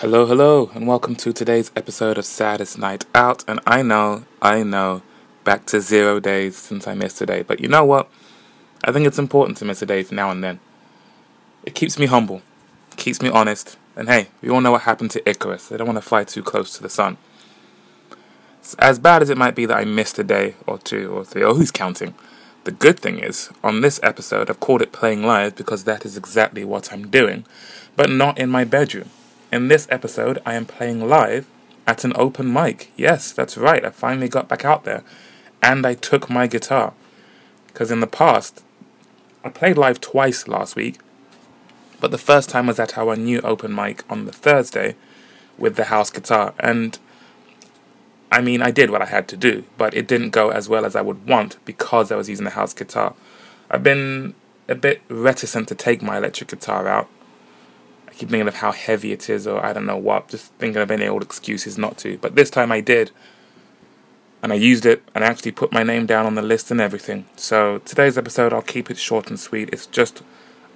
Hello, hello, and welcome to today's episode of Saddest Night Out. And I know, I know, back to zero days since I missed a day. But you know what? I think it's important to miss a day now and then. It keeps me humble, keeps me honest. And hey, we all know what happened to Icarus. They don't want to fly too close to the sun. As bad as it might be that I missed a day or two or three, or who's counting? The good thing is, on this episode, I've called it Playing Live because that is exactly what I'm doing, but not in my bedroom. In this episode, I am playing live at an open mic. Yes, that's right, I finally got back out there. And I took my guitar. Because in the past, I played live twice last week, but the first time was at our new open mic on the Thursday with the house guitar. And I mean, I did what I had to do, but it didn't go as well as I would want because I was using the house guitar. I've been a bit reticent to take my electric guitar out keep thinking of how heavy it is, or I don't know what, just thinking of any old excuses not to. But this time I did, and I used it, and I actually put my name down on the list and everything. So today's episode, I'll keep it short and sweet. It's just,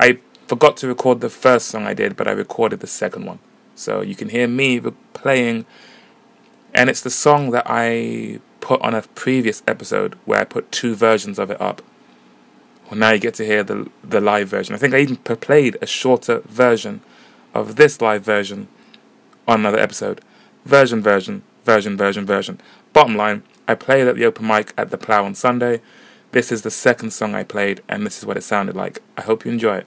I forgot to record the first song I did, but I recorded the second one. So you can hear me playing, and it's the song that I put on a previous episode where I put two versions of it up. Well, now you get to hear the the live version. I think I even played a shorter version of this live version on another episode. Version, version, version, version, version. Bottom line, I played at the open mic at the Plough on Sunday. This is the second song I played, and this is what it sounded like. I hope you enjoy it.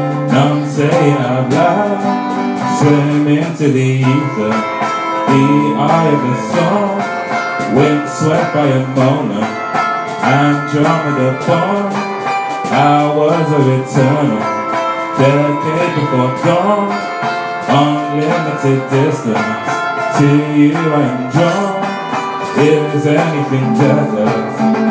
none say out loud. Swim into the ether, the eye of the storm. Wind swept by a moment, Andromeda born. Hours of eternal, decade before dawn. Unlimited distance, to you I am drawn. Is anything deathless?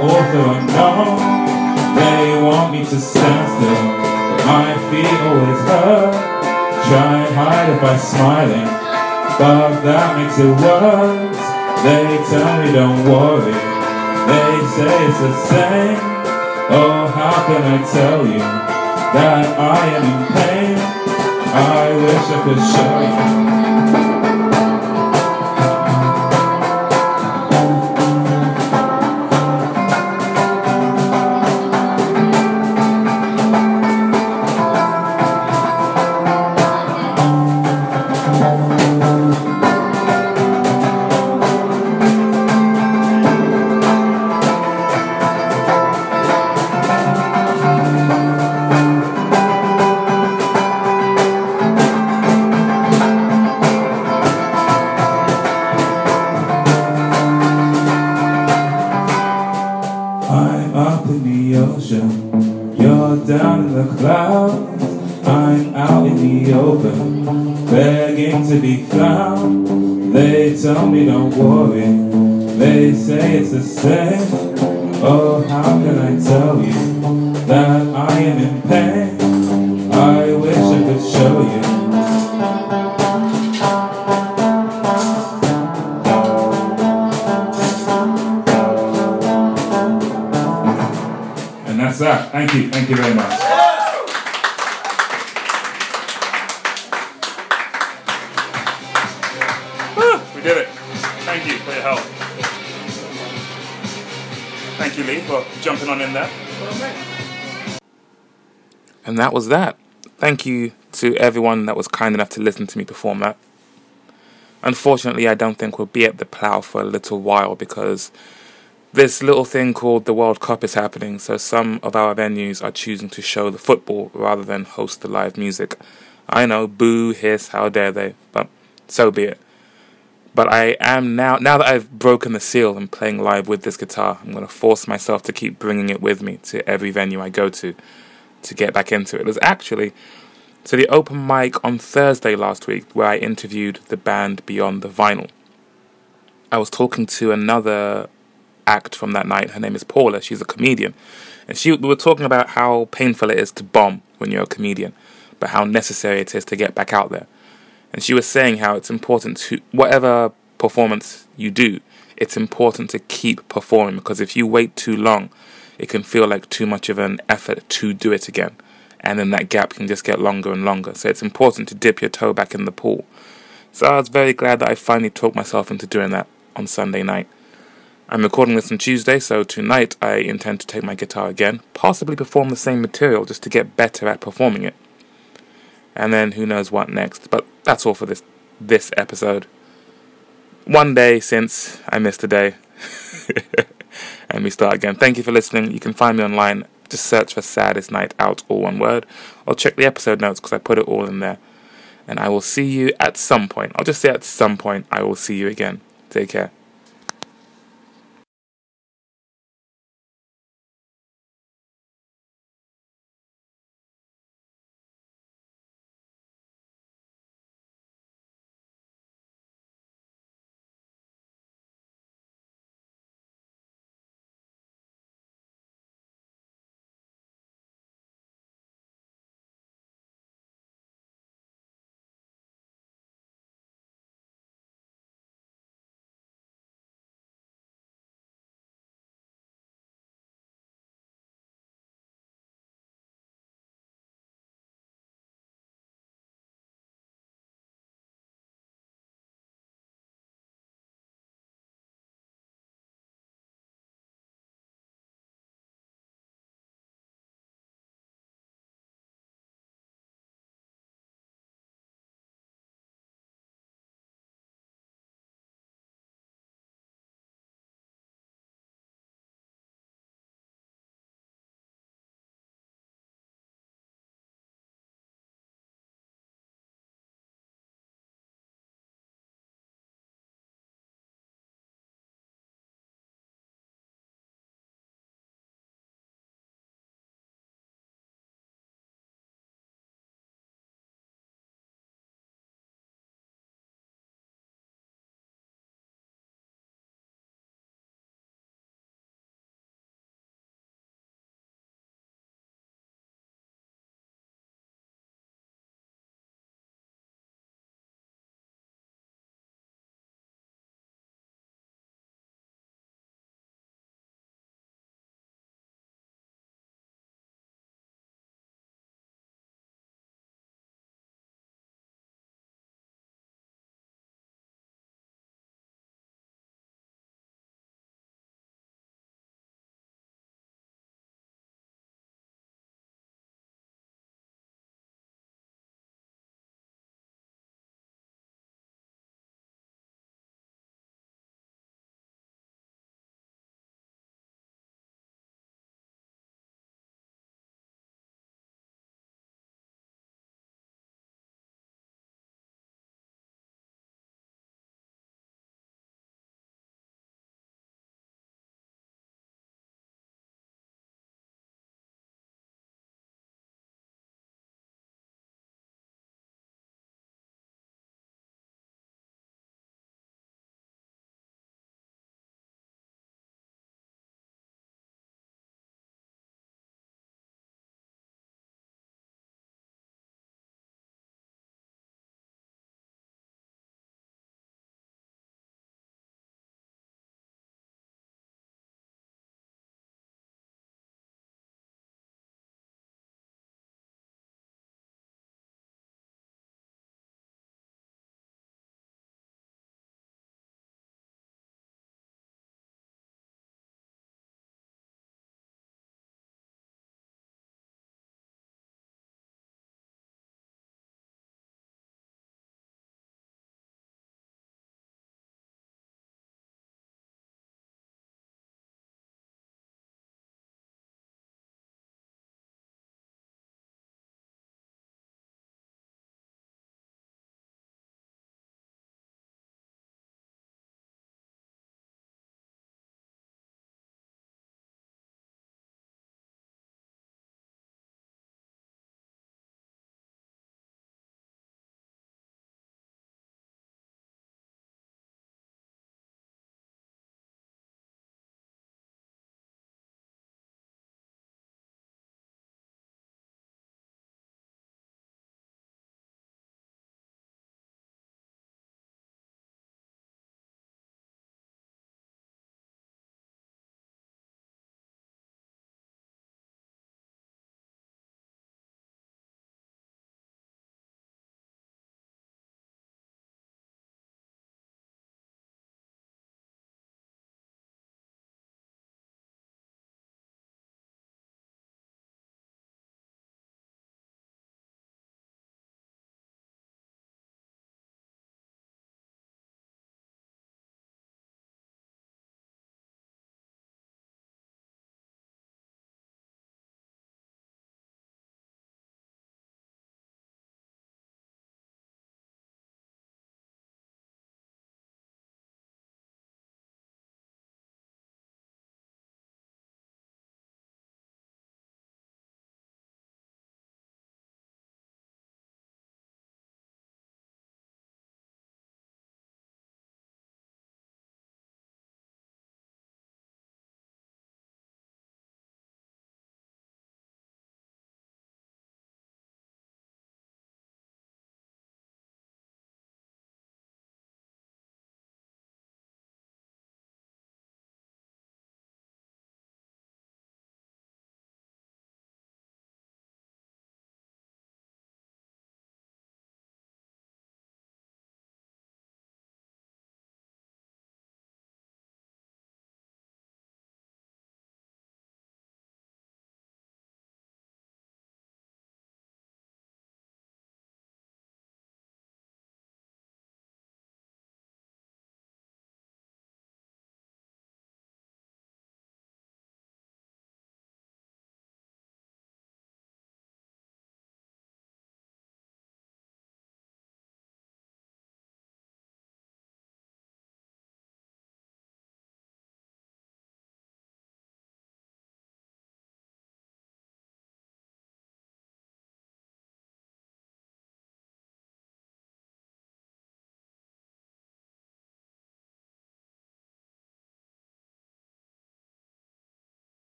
author unknown. They want me to stand still, but my feet always hurt. Try and hide it by smiling but that makes it worse. They tell me don't worry, they say it's the same. Oh, how can I tell you that I am in pain? I wish I could show you. Don't worry. They say it's a same. Oh, how can I tell you that I am in pain? I wish I could show you. And that's that. Thank you. Thank you very much. On in there. And that was that. Thank you to everyone that was kind enough to listen to me perform that. Unfortunately, I don't think we'll be at the plough for a little while because this little thing called the World Cup is happening, so some of our venues are choosing to show the football rather than host the live music. I know, boo, hiss, how dare they, but so be it. But I am now, now that I've broken the seal and playing live with this guitar, I'm going to force myself to keep bringing it with me to every venue I go to to get back into it. It was actually to the open mic on Thursday last week where I interviewed the band Beyond the Vinyl. I was talking to another act from that night. Her name is Paula. She's a comedian. And she we were talking about how painful it is to bomb when you're a comedian, but how necessary it is to get back out there. And she was saying how it's important to whatever performance you do, it's important to keep performing because if you wait too long, it can feel like too much of an effort to do it again. And then that gap can just get longer and longer. So it's important to dip your toe back in the pool. So I was very glad that I finally talked myself into doing that on Sunday night. I'm recording this on Tuesday, so tonight I intend to take my guitar again, possibly perform the same material just to get better at performing it. And then who knows what next. But that's all for this this episode. One day since I missed a day. and we start again. Thank you for listening. You can find me online. Just search for Saddest Night Out, all one word, or check the episode notes because I put it all in there. And I will see you at some point. I'll just say at some point, I will see you again. Take care.